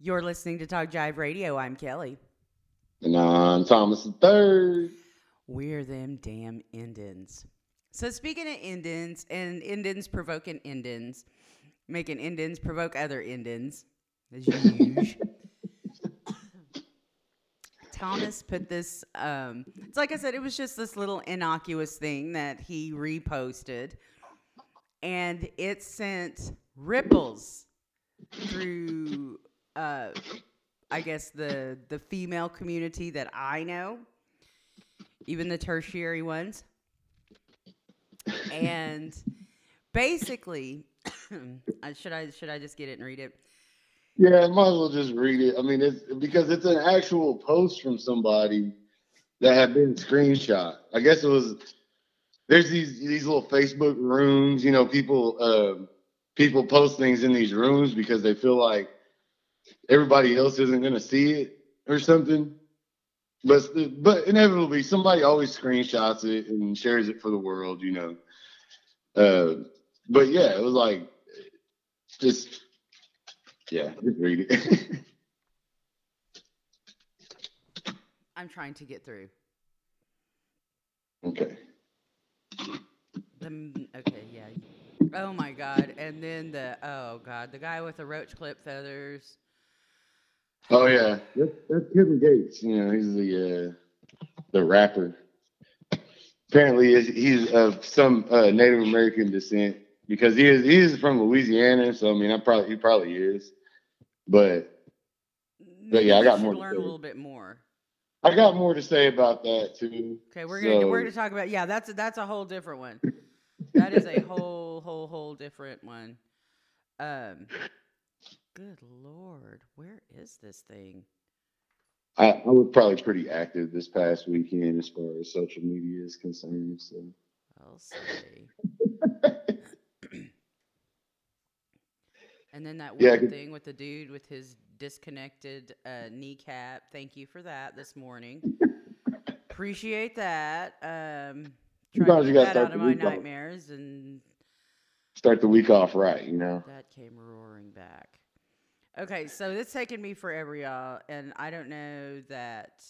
You're listening to Talk Jive Radio. I'm Kelly. And I'm Thomas Third. We're them damn Indians. So speaking of Indians and Indians provoking Indians, making Indians provoke other Indians, as usual. Thomas put this. Um, it's like I said, it was just this little innocuous thing that he reposted, and it sent ripples through. Uh, I guess the the female community that I know, even the tertiary ones, and basically, should I should I just get it and read it? Yeah, I might as well just read it. I mean, it's because it's an actual post from somebody that had been screenshot. I guess it was. There's these these little Facebook rooms. You know, people uh, people post things in these rooms because they feel like everybody else isn't going to see it or something. But but inevitably, somebody always screenshots it and shares it for the world. You know. Uh, but yeah, it was like just yeah, just read it. I'm trying to get through. okay. The okay, yeah. Oh my god! And then the oh god, the guy with the roach clip feathers. Oh yeah, that's, that's Kevin Gates. You know, he's the uh, the rapper. Apparently, he's- he's of some uh, Native American descent because he is he's from Louisiana. So I mean, I probably he probably is. But But yeah, I got more should to learn a say. little bit more. I got more to say about that too. Okay, we're gonna we're gonna talk about yeah. That's a, that's a whole different one. That is a whole whole whole different one. Um, good lord, where is this thing? I, I was probably pretty active this past weekend as far as social media is concerned. So I'll say. and then that Yeah, weird could- thing with the dude with his disconnected uh, kneecap. Thank you for that this morning. Appreciate that. Um, trying to get that out of my week off. nightmares, and start the week off right, you know. that came roaring back. Okay, so it's taken me forever, y'all, and I don't know that.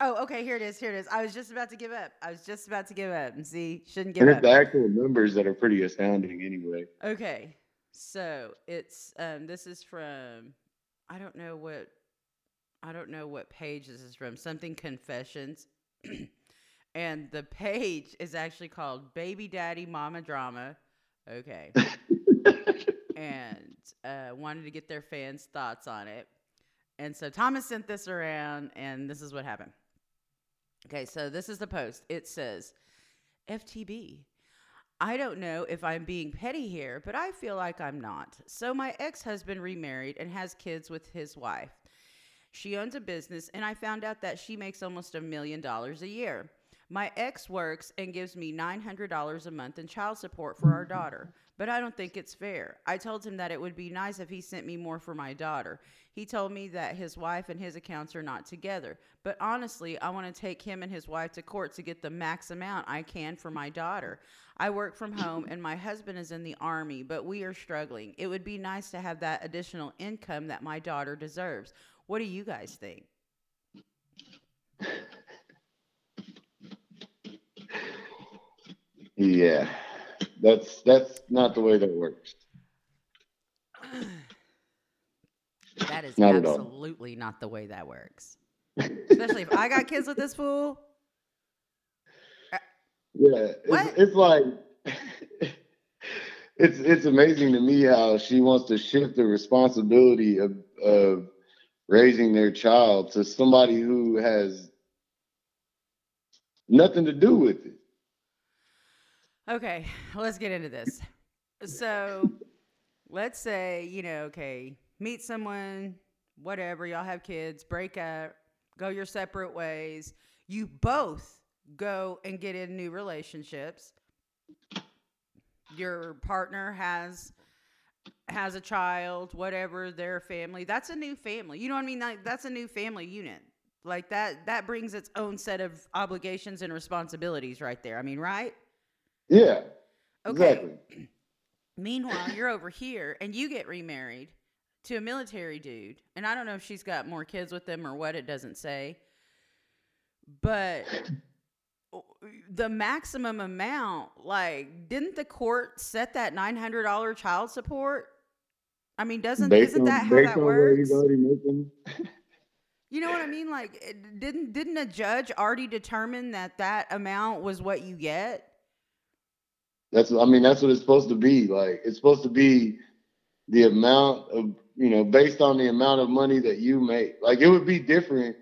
Oh, okay, here it is. Here it is. I was just about to give up. I was just about to give up, and see, shouldn't give And up. it's the actual numbers that are pretty astounding anyway. Okay, so it's um, this is from I don't know what I don't know what page this is from. Something confessions, and the page is actually called Baby Daddy Mama Drama. Okay, and uh, wanted to get their fans' thoughts on it, and so Thomas sent this around, and this is what happened. Okay, so this is the post. It says, "FTB." I don't know if I'm being petty here, but I feel like I'm not. So, my ex husband remarried and has kids with his wife. She owns a business, and I found out that she makes almost a million dollars a year. My ex works and gives me $900 a month in child support for our daughter, but I don't think it's fair. I told him that it would be nice if he sent me more for my daughter. He told me that his wife and his accounts are not together, but honestly, I want to take him and his wife to court to get the max amount I can for my daughter. I work from home and my husband is in the army, but we are struggling. It would be nice to have that additional income that my daughter deserves. What do you guys think? Yeah, that's that's not the way that works. That is Not at all. absolutely not the way that works. Especially if I got kids with this fool. Yeah, What? it's, it's like it's it's amazing to me how she wants to shift the responsibility of of raising their child to somebody who has nothing to do with it. Okay, let's get into this. So, let's say, you know, okay, meet someone, whatever, y'all have kids, break up, go your separate ways. You both go and get in new relationships. Your partner has has a child, whatever, their family. That's a new family. You know what I mean? Like that's a new family unit. Like that that brings its own set of obligations and responsibilities right there. I mean, right? Yeah, Okay. exactly. Meanwhile, you're over here and you get remarried to a military dude, and I don't know if she's got more kids with him or what. It doesn't say, but the maximum amount, like, didn't the court set that nine hundred dollar child support? I mean, doesn't Based isn't on- that how that works? he's already making. You know what I mean? Like, didn't didn't a judge already determine that that amount was what you get? That's I mean that's what it's supposed to be. Like it's supposed to be the amount of you know based on the amount of money that you make. Like it would be different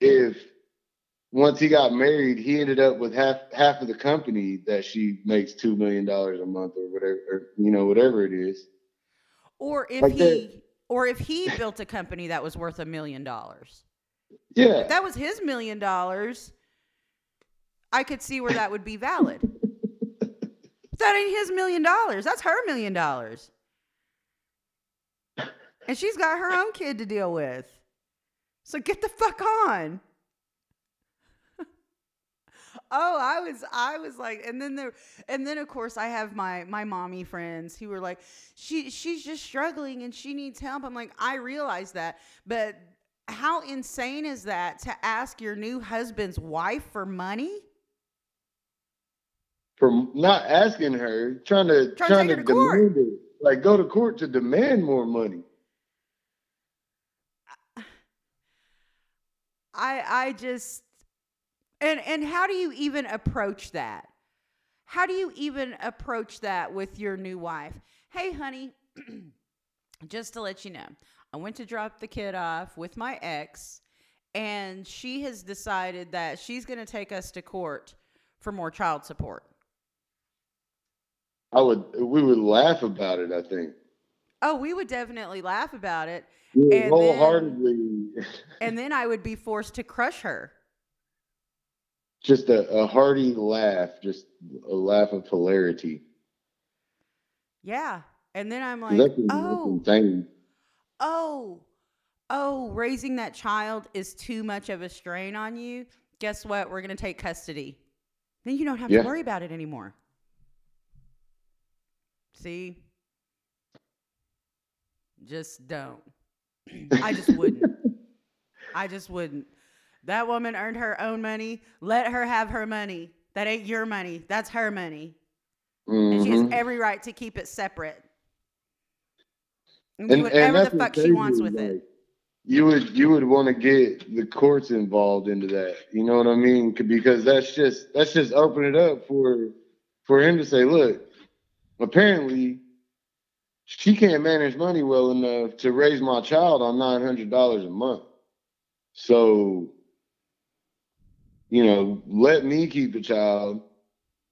if once he got married, he ended up with half half of the company that she makes two million dollars a month or whatever, or, you know whatever it is. Or if Like he that- or if he built a company that was worth a million dollars. Yeah, If that was his million dollars, I could see where that would be valid. That ain't his million dollars. That's her million dollars. And she's got her own kid to deal with. So get the fuck on. oh, I was I was like and then there and then of course I have my my mommy friends who were like she she's just struggling and she needs help. I'm like I realize that, but how insane is that to ask your new husband's wife for money? For not asking her, trying to Trying to trying to, to court. demand it, like go to court to demand more money. I I just and and how do you even approach that? How do you even approach that with your new wife? Hey honey, just to let you know, I went to drop the kid off with my ex and she has decided that she's going to take us to court for more child support. I would we would laugh about it. I think Oh, we would definitely laugh about it would And then- wholeheartedly. and then I would be forced to crush her. just a, a hearty laugh, just a laugh of hilarity. Yeah. And then I'm like, "Oh, oh, oh, raising that child is too much of a strain on you, guess what? We're going to take custody. Then you don't have Yeah. to worry about it anymore. See? Just don't. I just wouldn't. I just wouldn't. That woman earned her own money. Let her have her money. That ain't your money. That's her money. And she has Mhm. every right to keep it separate. And do And, and whatever that's the fuck she wants with it. You would you would want to get the courts involved into that. You know what I mean? Because that's just that's just open it up for for him to say, look, apparently she can't manage money well enough to raise my child on nine hundred dollars a month. So, you know, let me keep the child,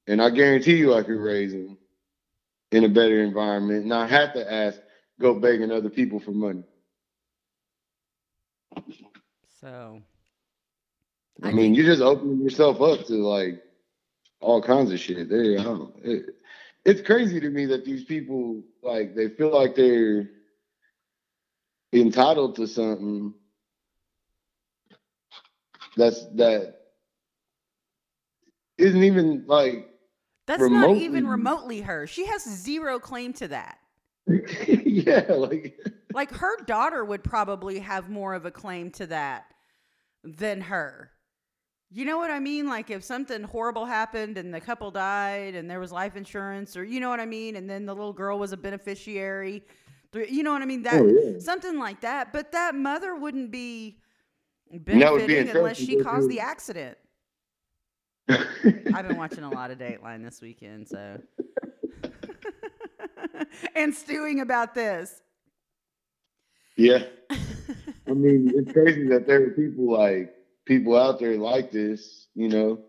and I guarantee you I could raise him in a better environment, not have to ask, go begging other people for money. So I, I mean, you're just opening yourself up to like all kinds of shit. There, I don't. It, it's crazy to me that these people like they feel like they're entitled to something that's that isn't even like that's not even Remotely. remotely her. She has zero claim to that. yeah like Like her daughter would probably have more of a claim to that than her. You know what I mean? Like if something horrible happened and the couple died and there was life insurance or you know what I mean and then the little girl was a beneficiary. You know what I mean? That Oh, yeah. something like that, but that mother wouldn't be benefiting unless she caused the accident. I've been watching a lot of Dateline this weekend, so and stewing about this. yeah I mean, it's crazy that there are people like people out there like this, you know.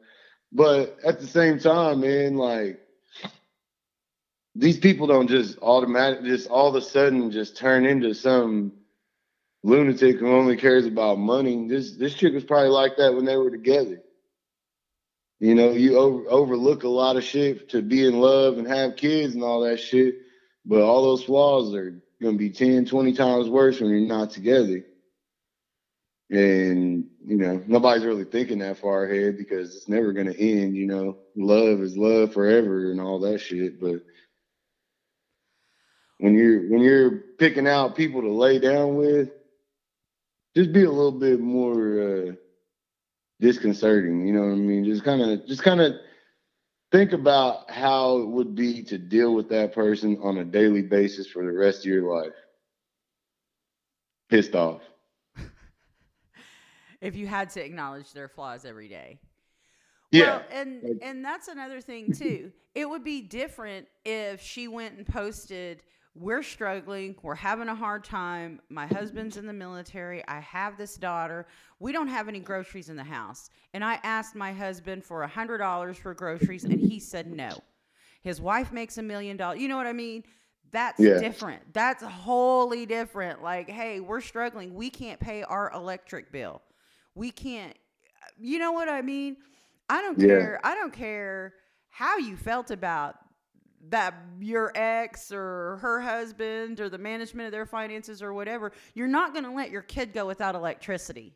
But at the same time, man, like these people don't just automatic just all of a sudden just turn into some lunatic who only cares about money. This this chick was probably like that when they were together. You know, you over, overlook a lot of shit to be in love and have kids and all that shit, but all those flaws are going to be 10, 20 times worse when you're not together. And, you know, nobody's really thinking that far ahead because it's never going to end, you know. Love is love forever and all that shit. But when you're when you're picking out people to lay down with, just be a little bit more uh, disconcerting. You know what I mean? Just kind of just kind of think about how it would be to deal with that person on a daily basis for the rest of your life. Pissed off. If you had to acknowledge their flaws every day. Yeah. Well, and and that's another thing too. it would be different if she went and posted, "We're struggling. We're having a hard time. My husband's in the military. I have this daughter. We don't have any groceries in the house." And I asked my husband for a hundred dollars for groceries, and he said no. His wife makes a million dollars. You know what I mean? That's Yeah. different. That's wholly different. Like, hey, we're struggling. We can't pay our electric bill. We can't. You know what I mean? I don't Yeah. care. I don't care how you felt about that your ex or her husband or the management of their finances or whatever. You're not going to let your kid go without electricity.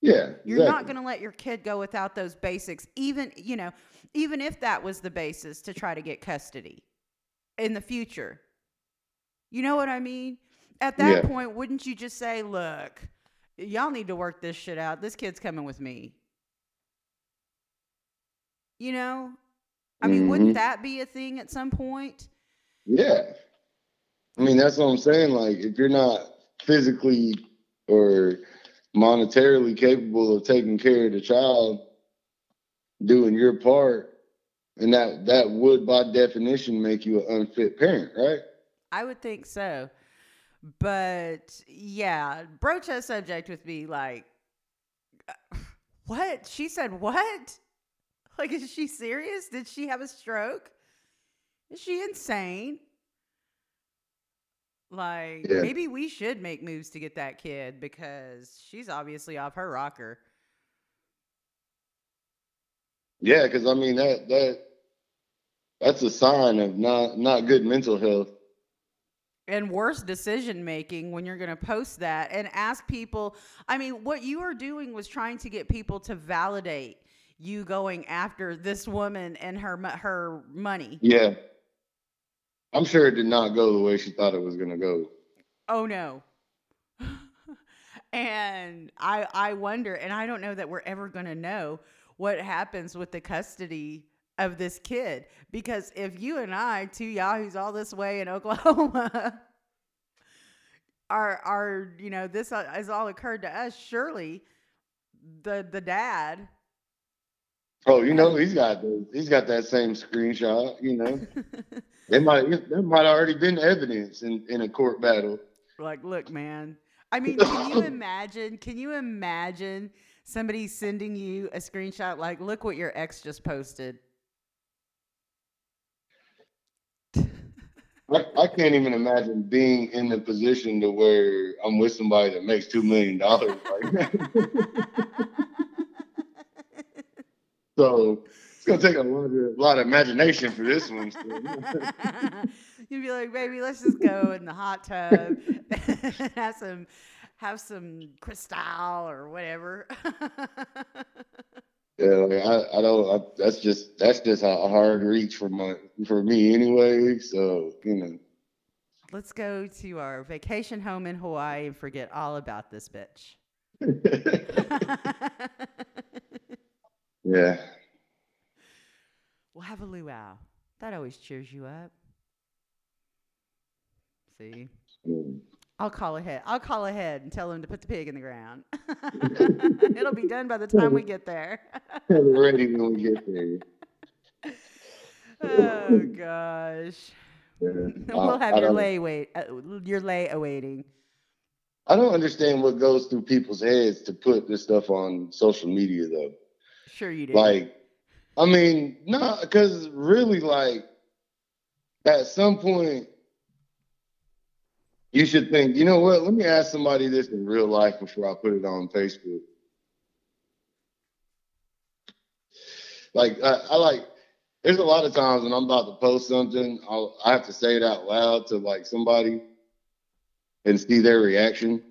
Yeah. You're not going to let your kid go without those basics, even, you know, even if that was the basis to try to get custody in the future. You know what I mean? At that Yeah. point, wouldn't you just say, look, y'all need to work this shit out. This kid's coming with me. You know? I mean, wouldn't Mhm. that be a thing at some point? Yeah. I mean, that's what I'm saying. Like, if you're not physically or monetarily capable of taking care of the child, doing your part, and that that would by definition make you an unfit parent, right? I would think so. But yeah, broach that subject with me like, what? She said what? Like, is she serious? Did she have a stroke? Is she insane? Like, Yeah. maybe we should make moves to get that kid because she's obviously off her rocker. Yeah, because I mean that that that's a sign of not not good mental health. And worse decision making when you're going to post that and ask people i mean what you were doing was trying to get people to validate you going after this woman and her her money Yeah. I'm sure it did not go the way she thought it was gonna go. oh no and i i wonder and i don't know that we're ever going to know what happens with the custody of this kid because if you and i two yahoos all this way in oklahoma are are you know this uh, has all occurred to us surely the the dad Oh, you know, he's got he's got that same screenshot, you know. There might there might already been evidence in, in a court battle. like look man i mean can you imagine can you imagine somebody sending you a screenshot like look what your ex just posted I, I can't even imagine being in the position to where I'm with somebody that makes two million dollars. Like, so it's gonna take a lot of, a lot of imagination for this one. so. You'd be like, baby, let's just go in the hot tub, and have some, have some crystal or whatever. Yeah, like, I, I don't. I, that's just that's just a hard reach for my for me anyway. So you know. let's go to our vacation home in Hawaii and forget all about this bitch. yeah. we'll have a luau. That always cheers you up. See, Mm. I'll call ahead. I'll call ahead and tell him to put the pig in the ground. It'll be done by the time we get there. Ready when we get there. oh gosh. Yeah. we'll have I your lei wait uh, your lei awaiting. I don't understand what goes through people's heads to put this stuff on social media though. Sure you do. Like, I mean, no, because really, like, at some point, you should think, you know what? Let me ask somebody this in real life before I put it on Facebook. Like, I, I like. There's a lot of times when I'm about to post something, I'll, I have to say it out loud to like somebody and see their reaction.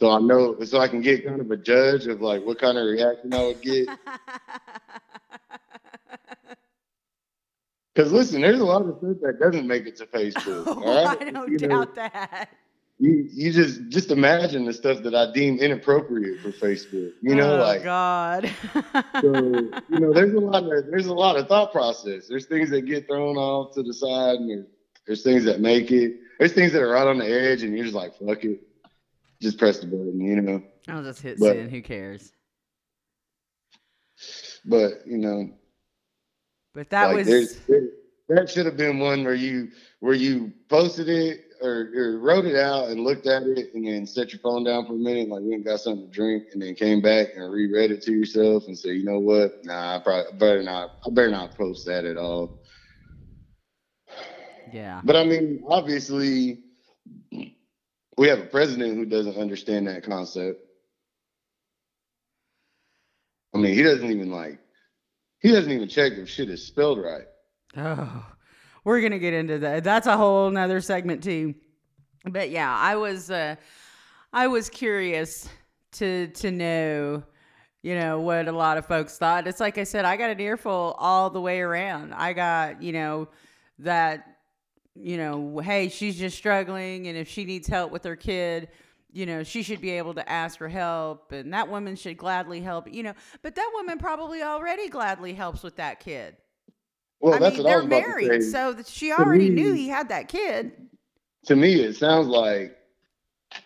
So I know, so I can get kind of a judge of like what kind of reaction I would get. Because listen, there's a lot of stuff that doesn't make it to Facebook. Oh, right? I don't You know, doubt that. you you just just imagine the stuff that I deem inappropriate for Facebook. You know, oh, like God. so you know, there's a lot of there's a lot of thought process. There's things that get thrown off to the side, and there's, there's things that make it. There's things that are right on the edge, and you're just like, fuck it, just press the button, you know. I'll just hit But- send. Who cares? But you know, But that like was. there, that should have been one where you where you posted it or, or wrote it out and looked at it and then set your phone down for a minute, like went and got something to drink, and then came back and reread it to yourself and said, you know what, nah, I probably better not, I better not post that at all. Yeah. But I mean, obviously, we have a president who doesn't understand that concept. I mean, he doesn't even like, he doesn't even check if shit is spelled right. Oh, we're gonna get into that. That's a whole nother segment too. But yeah, I was uh I was curious to to know, you know, what a lot of folks thought. It's like I said, I got an earful all the way around. I got, you know, that you know, hey, she's just struggling and if she needs help with her kid, you know, she should be able to ask for help and that woman should gladly help, you know. But that woman probably already gladly helps with that kid. Well, I that's mean, what they're was about married, so that she already knew he had that kid. to me, it sounds like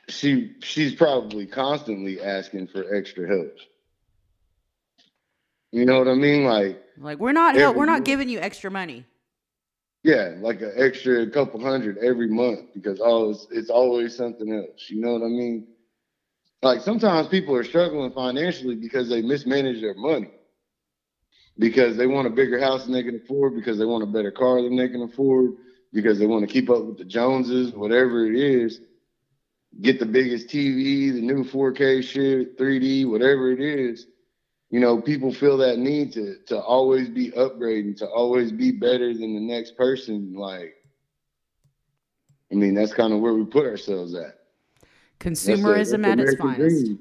she she's probably constantly asking for extra help. You know what I mean? Like, Like, we're not help, we're not giving you extra money. Yeah, like an extra couple hundred every month because oh, it's, it's always something else. You know what I mean? Like sometimes people are struggling financially because they mismanage their money. Because they want a bigger house than they can afford, because they want a better car than they can afford, because they want to keep up with the Joneses, whatever it is. Get the biggest TV, the new 4K shit, 3D, whatever it is. You know, people feel that need to to always be upgrading, to always be better than the next person. Like, I mean, that's kind of where we put ourselves at. That's the- Consumerism that's the at its finest. dream.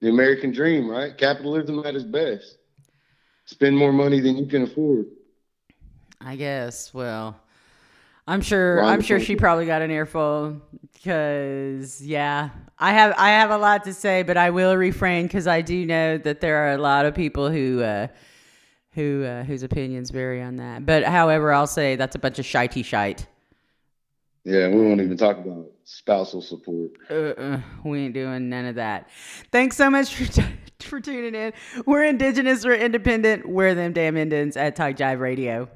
The American dream, right? Capitalism at its best. Spend more money than you can afford. I guess. Well, I'm sure. I'm sure she probably got an earful because yeah, I have. I have a lot to say, but I will refrain because I do know that there are a lot of people who. Uh, who uh, whose opinions vary on that, but however, I'll say that's a bunch of shitey shite. Yeah, we won't even talk about spousal support. Uh-uh, we ain't doing none of that. Thanks so much for, t- for tuning in. We're indigenous, we're independent, we're them damn Indians at Talk Jive Radio.